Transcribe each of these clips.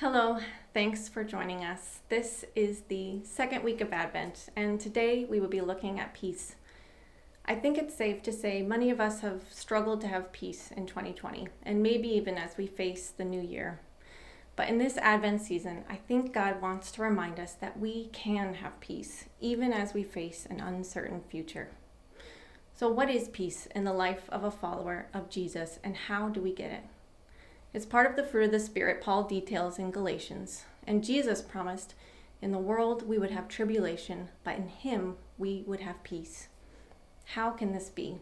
Hello, thanks for joining us. This is the second week of Advent, and today we will be looking at peace. I think it's safe to say many of us have struggled to have peace in 2020, and maybe even as we face the new year. But in this Advent season, I think God wants to remind us that we can have peace, even as we face an uncertain future. So, what is peace in the life of a follower of Jesus, and how do we get it? It's part of the fruit of the Spirit Paul details in Galatians. And Jesus promised, In the world we would have tribulation, but in him we would have peace. How can this be?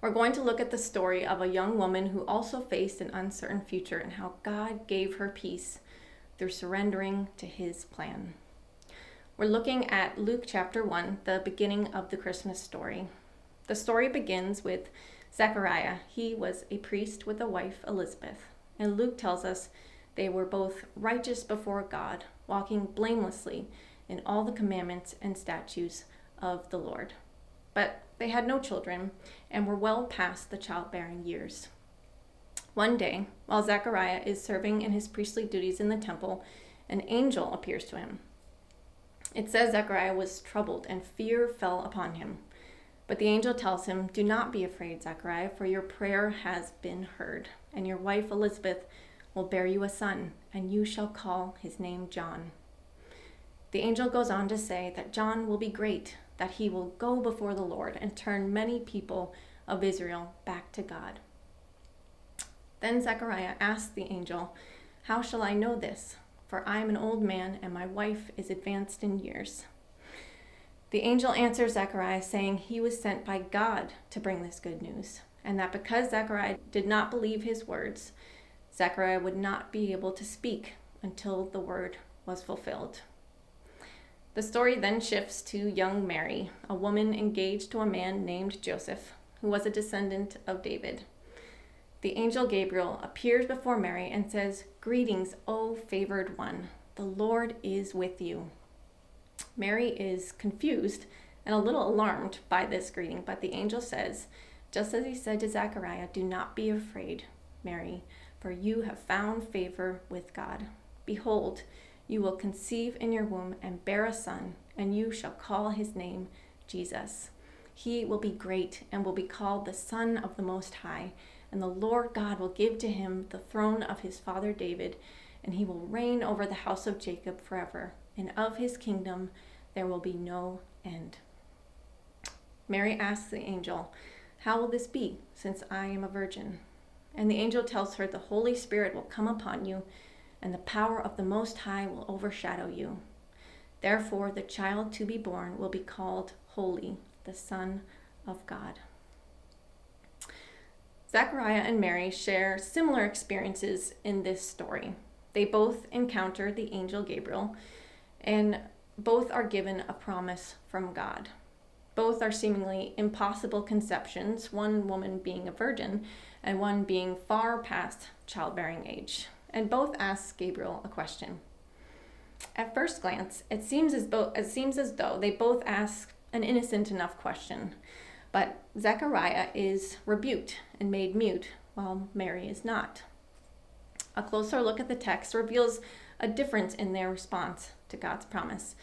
We're going to look at the story of a young woman who also faced an uncertain future and how God gave her peace through surrendering to his plan. We're looking at Luke chapter 1, the beginning of the Christmas story. The story begins with Zechariah, he was a priest with a wife, Elizabeth. And Luke tells us they were both righteous before God, walking blamelessly in all the commandments and statutes of the Lord. But they had no children and were well past the childbearing years. One day, while Zechariah is serving in his priestly duties in the temple, an angel appears to him. It says Zechariah was troubled and fear fell upon him. But the angel tells him, Do not be afraid, Zechariah, for your prayer has been heard, and your wife Elizabeth will bear you a son, and you shall call his name John. The angel goes on to say that John will be great, that he will go before the Lord and turn many people of Israel back to God. Then Zechariah asked the angel, How shall I know this? For I am an old man, and my wife is advanced in years. The angel answers Zechariah, saying he was sent by God to bring this good news, and that because Zechariah did not believe his words, Zechariah would not be able to speak until the word was fulfilled. The story then shifts to young Mary, a woman engaged to a man named Joseph, who was a descendant of David. The angel Gabriel appears before Mary and says, Greetings, O favored one, the Lord is with you. Mary is confused and a little alarmed by this greeting, but the angel says, just as he said to Zechariah, Do not be afraid, Mary, for you have found favor with God. Behold, you will conceive in your womb and bear a son, and you shall call his name Jesus. He will be great and will be called the Son of the Most High, and the Lord God will give to him the throne of his father David, and he will reign over the house of Jacob forever and of his kingdom there will be no end. Mary asks the angel, How will this be, since I am a virgin? And the angel tells her, The Holy Spirit will come upon you, and the power of the Most High will overshadow you. Therefore, the child to be born will be called Holy, the Son of God. Zechariah and Mary share similar experiences in this story. They both encounter the angel Gabriel and both are given a promise from God. Both are seemingly impossible conceptions, one woman being a virgin and one being far past childbearing age. And both ask Gabriel a question. At first glance, it seems as, bo- it seems as though they both ask an innocent enough question, but Zechariah is rebuked and made mute, while Mary is not. A closer look at the text reveals a difference in their response to God's promise.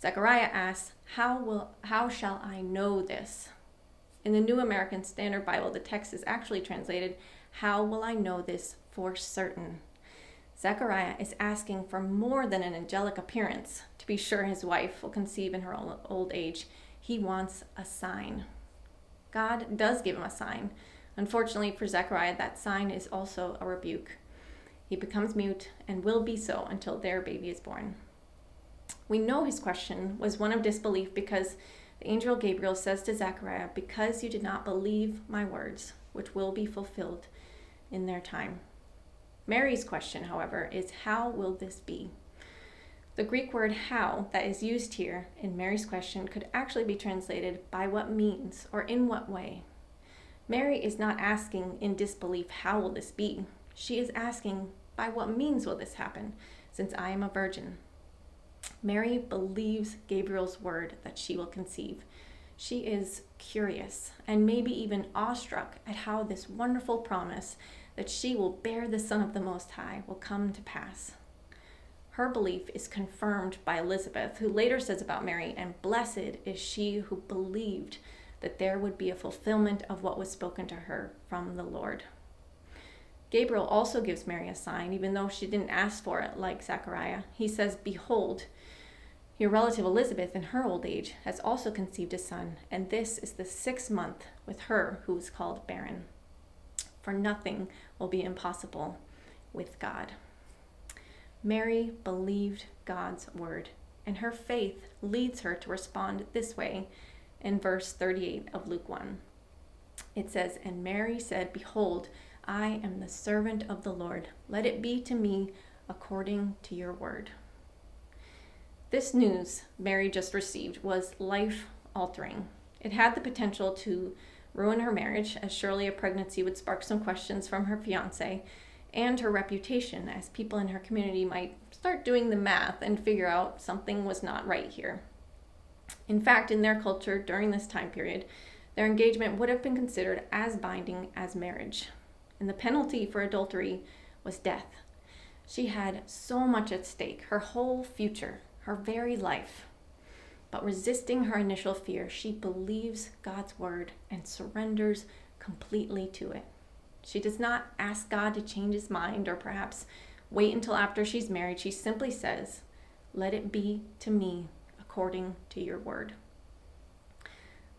Zechariah asks, how, will, how shall I know this? In the New American Standard Bible, the text is actually translated, How will I know this for certain? Zechariah is asking for more than an angelic appearance to be sure his wife will conceive in her old age. He wants a sign. God does give him a sign. Unfortunately for Zechariah, that sign is also a rebuke. He becomes mute and will be so until their baby is born. We know his question was one of disbelief because the angel Gabriel says to Zechariah, Because you did not believe my words, which will be fulfilled in their time. Mary's question, however, is How will this be? The Greek word how that is used here in Mary's question could actually be translated by what means or in what way. Mary is not asking in disbelief, How will this be? She is asking, by what means will this happen, since I am a virgin? Mary believes Gabriel's word that she will conceive. She is curious and maybe even awestruck at how this wonderful promise that she will bear the Son of the Most High will come to pass. Her belief is confirmed by Elizabeth, who later says about Mary, and blessed is she who believed that there would be a fulfillment of what was spoken to her from the Lord. Gabriel also gives Mary a sign, even though she didn't ask for it, like Zechariah. He says, Behold, your relative Elizabeth, in her old age, has also conceived a son, and this is the sixth month with her who is called barren. For nothing will be impossible with God. Mary believed God's word, and her faith leads her to respond this way in verse 38 of Luke 1. It says, And Mary said, Behold, I am the servant of the Lord. Let it be to me according to your word. This news Mary just received was life altering. It had the potential to ruin her marriage, as surely a pregnancy would spark some questions from her fiance, and her reputation, as people in her community might start doing the math and figure out something was not right here. In fact, in their culture during this time period, their engagement would have been considered as binding as marriage, and the penalty for adultery was death. She had so much at stake her whole future, her very life. But resisting her initial fear, she believes God's word and surrenders completely to it. She does not ask God to change his mind or perhaps wait until after she's married. She simply says, Let it be to me according to your word.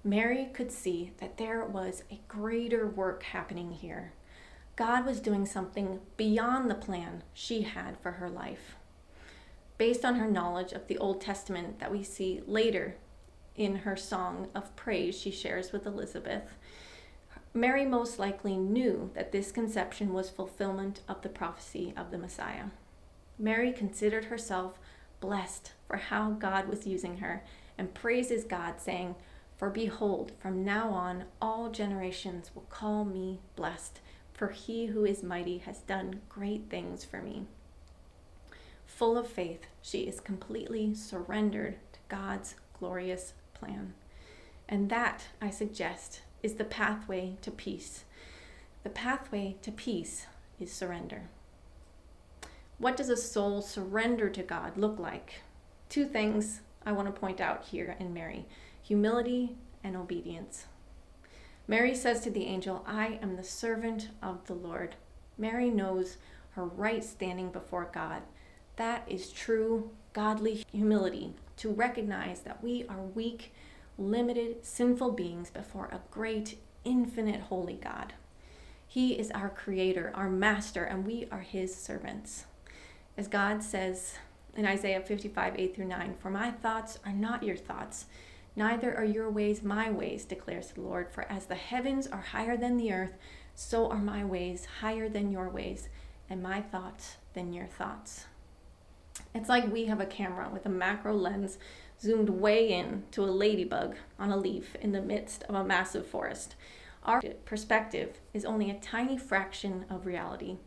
Mary could see that there was a greater work happening here. God was doing something beyond the plan she had for her life. Based on her knowledge of the Old Testament that we see later in her song of praise she shares with Elizabeth, Mary most likely knew that this conception was fulfillment of the prophecy of the Messiah. Mary considered herself blessed for how God was using her and praises God, saying, For behold, from now on all generations will call me blessed, for he who is mighty has done great things for me. Full of faith, she is completely surrendered to God's glorious plan. And that, I suggest, is the pathway to peace. The pathway to peace is surrender. What does a soul surrender to God look like? Two things I want to point out here in Mary humility and obedience. Mary says to the angel, I am the servant of the Lord. Mary knows her right standing before God. That is true godly humility to recognize that we are weak limited, sinful beings before a great, infinite, holy God. He is our creator, our master, and we are his servants. As God says in Isaiah 55, 8 through 9, For my thoughts are not your thoughts, neither are your ways my ways, declares the Lord. For as the heavens are higher than the earth, so are my ways higher than your ways, and my thoughts than your thoughts. It's like we have a camera with a macro lens zoomed way in to a ladybug on a leaf in the midst of a massive forest. Our perspective is only a tiny fraction of reality.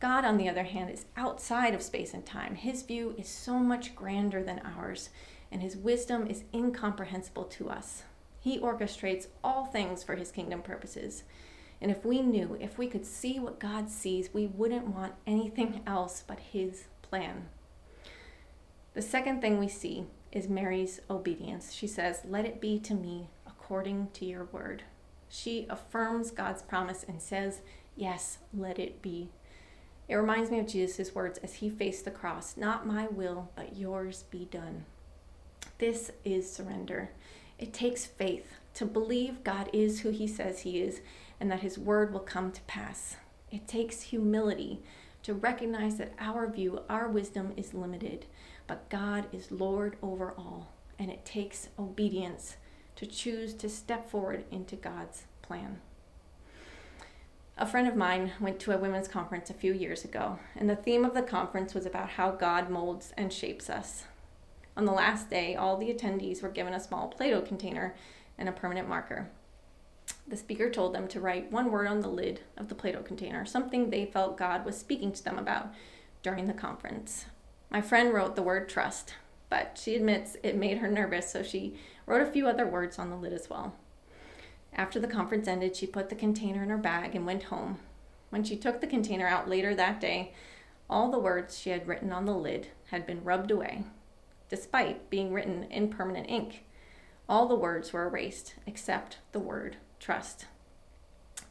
God, on the other hand, is outside of space and time. His view is so much grander than ours, and his wisdom is incomprehensible to us. He orchestrates all things for his kingdom purposes. And if we knew, if we could see what God sees, we wouldn't want anything else but his plan. The second thing we see is Mary's obedience. She says, Let it be to me according to your word. She affirms God's promise and says, Yes, let it be. It reminds me of Jesus' words as he faced the cross Not my will, but yours be done. This is surrender. It takes faith to believe God is who he says he is and that his word will come to pass. It takes humility to recognize that our view, our wisdom is limited, but God is Lord over all, and it takes obedience to choose to step forward into God's plan. A friend of mine went to a women's conference a few years ago, and the theme of the conference was about how God molds and shapes us. On the last day, all the attendees were given a small Play Doh container and a permanent marker. The speaker told them to write one word on the lid of the Play Doh container, something they felt God was speaking to them about during the conference. My friend wrote the word trust, but she admits it made her nervous, so she wrote a few other words on the lid as well. After the conference ended, she put the container in her bag and went home. When she took the container out later that day, all the words she had written on the lid had been rubbed away, despite being written in permanent ink. All the words were erased except the word trust.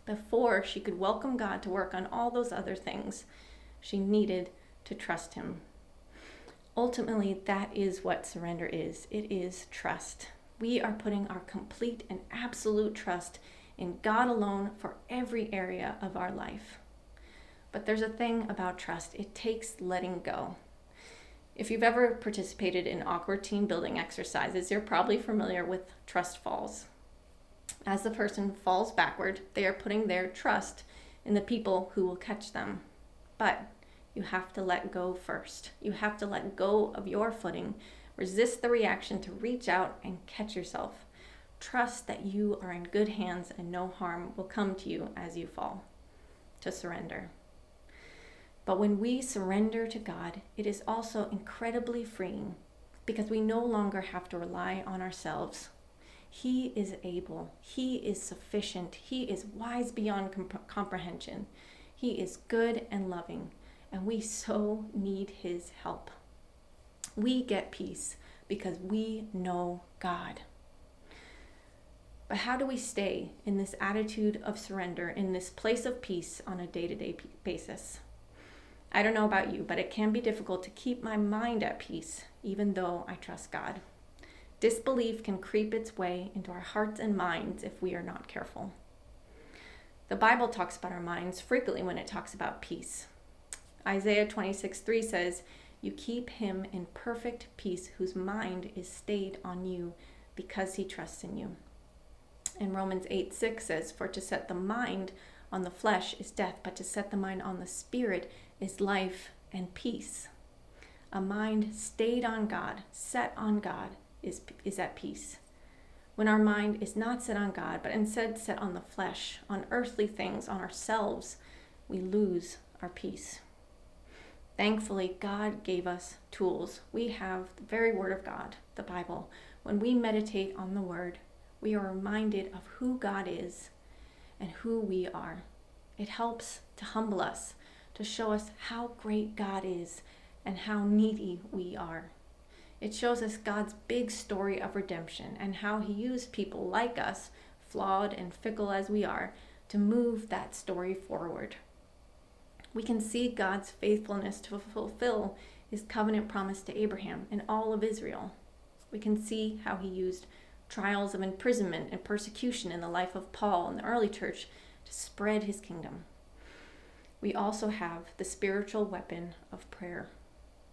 Before she could welcome God to work on all those other things, she needed to trust Him. Ultimately, that is what surrender is it is trust. We are putting our complete and absolute trust in God alone for every area of our life. But there's a thing about trust it takes letting go. If you've ever participated in awkward team building exercises, you're probably familiar with trust falls. As the person falls backward, they are putting their trust in the people who will catch them. But you have to let go first. You have to let go of your footing, resist the reaction to reach out and catch yourself. Trust that you are in good hands and no harm will come to you as you fall. To surrender. But when we surrender to God, it is also incredibly freeing because we no longer have to rely on ourselves. He is able, He is sufficient, He is wise beyond comp- comprehension, He is good and loving, and we so need His help. We get peace because we know God. But how do we stay in this attitude of surrender, in this place of peace on a day to day basis? I don't know about you, but it can be difficult to keep my mind at peace, even though I trust God. Disbelief can creep its way into our hearts and minds if we are not careful. The Bible talks about our minds frequently when it talks about peace. Isaiah 26 3 says, You keep him in perfect peace whose mind is stayed on you because he trusts in you. And Romans 8 6 says, For to set the mind on the flesh is death, but to set the mind on the spirit is life and peace. A mind stayed on God, set on God, is, is at peace. When our mind is not set on God, but instead set on the flesh, on earthly things, on ourselves, we lose our peace. Thankfully, God gave us tools. We have the very Word of God, the Bible. When we meditate on the Word, we are reminded of who God is and who we are. It helps to humble us to show us how great God is and how needy we are. It shows us God's big story of redemption and how He used people like us, flawed and fickle as we are, to move that story forward. We can see God's faithfulness to fulfill His covenant promise to Abraham and all of Israel. We can see how He used trials of imprisonment and persecution in the life of Paul and the early church to spread His kingdom we also have the spiritual weapon of prayer.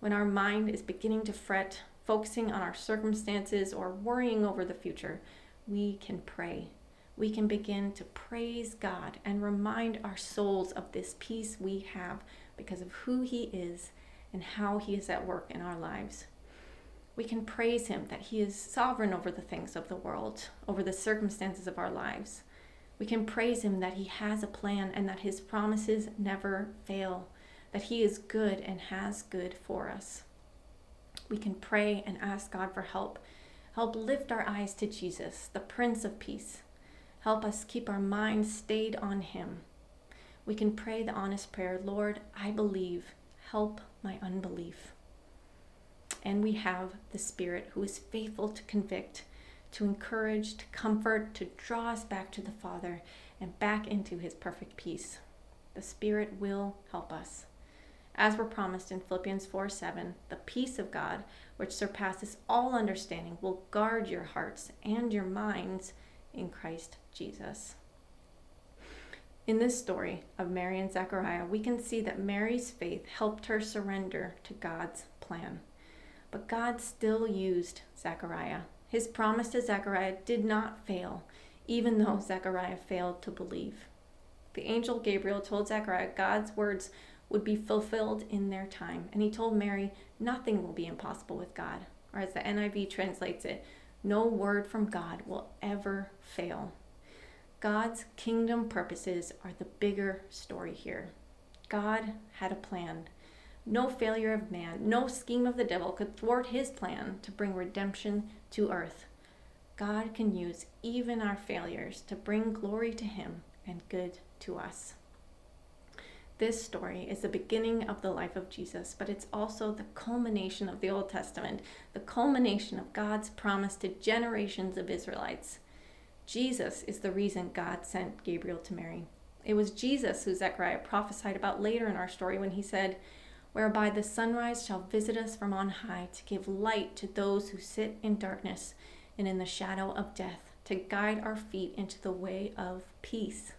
When our mind is beginning to fret, focusing on our circumstances, or worrying over the future, we can pray. We can begin to praise God and remind our souls of this peace we have because of who He is and how He is at work in our lives. We can praise Him that He is sovereign over the things of the world, over the circumstances of our lives. We can praise Him that He has a plan and that His promises never fail, that He is good and has good for us. We can pray and ask God for help. Help lift our eyes to Jesus, the Prince of Peace. Help us keep our minds stayed on Him. We can pray the honest prayer Lord, I believe. Help my unbelief. And we have the Spirit who is faithful to convict to encourage, to comfort, to draw us back to the Father and back into His perfect peace. The Spirit will help us. As we're promised in Philippians 4 7, the peace of God, which surpasses all understanding, will guard your hearts and your minds in Christ Jesus. In this story of Mary and Zechariah, we can see that Mary's faith helped her surrender to God's plan. But God still used Zechariah his promise to Zechariah did not fail, even though Zechariah failed to believe. The angel Gabriel told Zechariah God's words would be fulfilled in their time, and he told Mary, Nothing will be impossible with God. Or as the NIV translates it, no word from God will ever fail. God's kingdom purposes are the bigger story here. God had a plan. No failure of man, no scheme of the devil could thwart his plan to bring redemption to earth. God can use even our failures to bring glory to him and good to us. This story is the beginning of the life of Jesus, but it's also the culmination of the Old Testament, the culmination of God's promise to generations of Israelites. Jesus is the reason God sent Gabriel to Mary. It was Jesus who Zechariah prophesied about later in our story when he said, Whereby the sunrise shall visit us from on high to give light to those who sit in darkness and in the shadow of death, to guide our feet into the way of peace.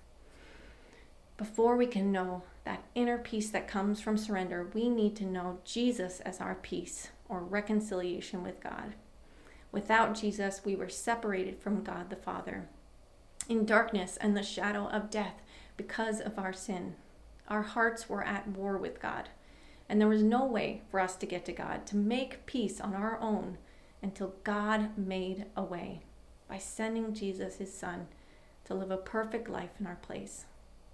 Before we can know that inner peace that comes from surrender, we need to know Jesus as our peace or reconciliation with God. Without Jesus, we were separated from God the Father in darkness and the shadow of death because of our sin. Our hearts were at war with God, and there was no way for us to get to God, to make peace on our own until God made a way by sending Jesus, his Son, to live a perfect life in our place,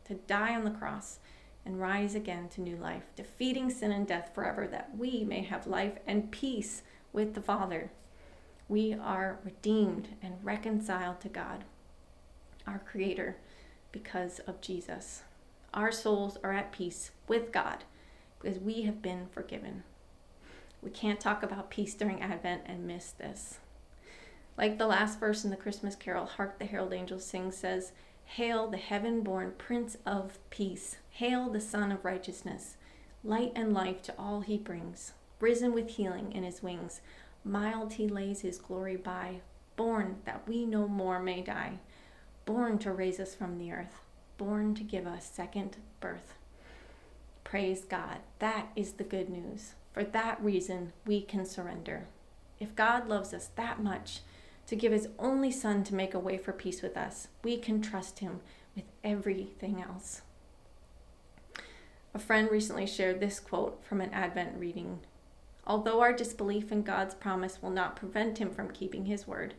to die on the cross and rise again to new life, defeating sin and death forever, that we may have life and peace with the Father. We are redeemed and reconciled to God, our Creator, because of Jesus. Our souls are at peace with God because we have been forgiven. We can't talk about peace during Advent and miss this. Like the last verse in the Christmas carol, Hark the Herald Angels Sing says, Hail the heaven born Prince of Peace. Hail the Sun of Righteousness. Light and life to all he brings. Risen with healing in his wings. Mild he lays his glory by, born that we no more may die, born to raise us from the earth, born to give us second birth. Praise God. That is the good news. For that reason, we can surrender. If God loves us that much to give his only Son to make a way for peace with us, we can trust him with everything else. A friend recently shared this quote from an Advent reading Although our disbelief in God's promise will not prevent him from keeping his word,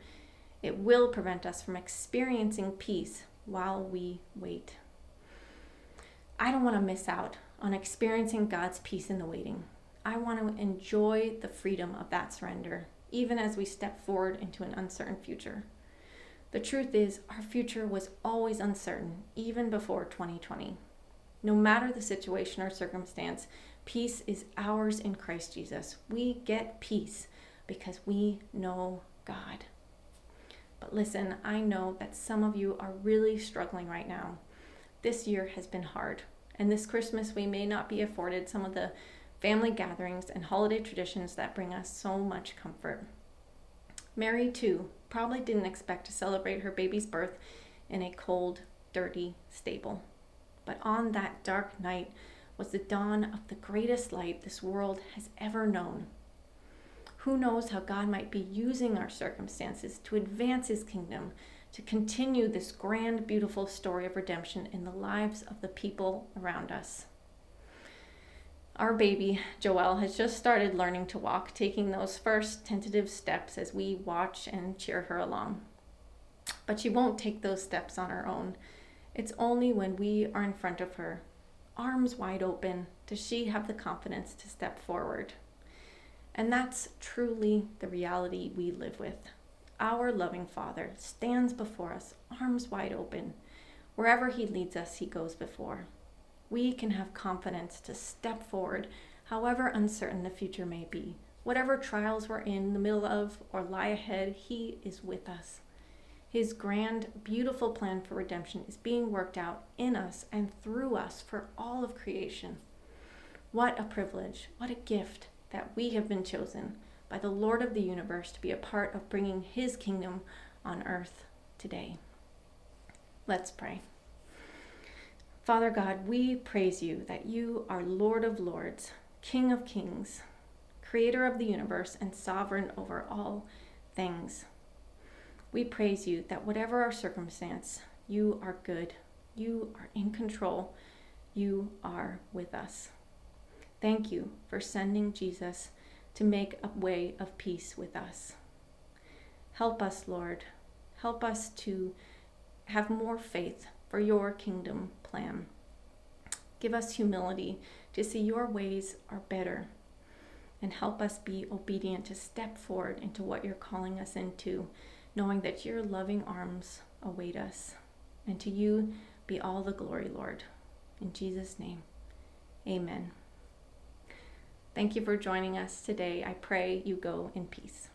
it will prevent us from experiencing peace while we wait. I don't want to miss out on experiencing God's peace in the waiting. I want to enjoy the freedom of that surrender, even as we step forward into an uncertain future. The truth is, our future was always uncertain, even before 2020. No matter the situation or circumstance, Peace is ours in Christ Jesus. We get peace because we know God. But listen, I know that some of you are really struggling right now. This year has been hard, and this Christmas we may not be afforded some of the family gatherings and holiday traditions that bring us so much comfort. Mary, too, probably didn't expect to celebrate her baby's birth in a cold, dirty stable. But on that dark night, was the dawn of the greatest light this world has ever known. Who knows how God might be using our circumstances to advance His kingdom, to continue this grand, beautiful story of redemption in the lives of the people around us. Our baby, Joelle, has just started learning to walk, taking those first tentative steps as we watch and cheer her along. But she won't take those steps on her own. It's only when we are in front of her arms wide open, does she have the confidence to step forward? And that's truly the reality we live with. Our loving Father stands before us, arms wide open. Wherever He leads us, He goes before. We can have confidence to step forward, however uncertain the future may be. Whatever trials we're in the middle of or lie ahead, He is with us. His grand, beautiful plan for redemption is being worked out in us and through us for all of creation. What a privilege, what a gift that we have been chosen by the Lord of the universe to be a part of bringing His kingdom on earth today. Let's pray. Father God, we praise you that you are Lord of lords, King of kings, creator of the universe, and sovereign over all things. We praise you that whatever our circumstance, you are good. You are in control. You are with us. Thank you for sending Jesus to make a way of peace with us. Help us, Lord. Help us to have more faith for your kingdom plan. Give us humility to see your ways are better and help us be obedient to step forward into what you're calling us into knowing that your loving arms await us. And to you be all the glory, Lord. In Jesus' name, Amen. Thank you for joining us today. I pray you go in peace.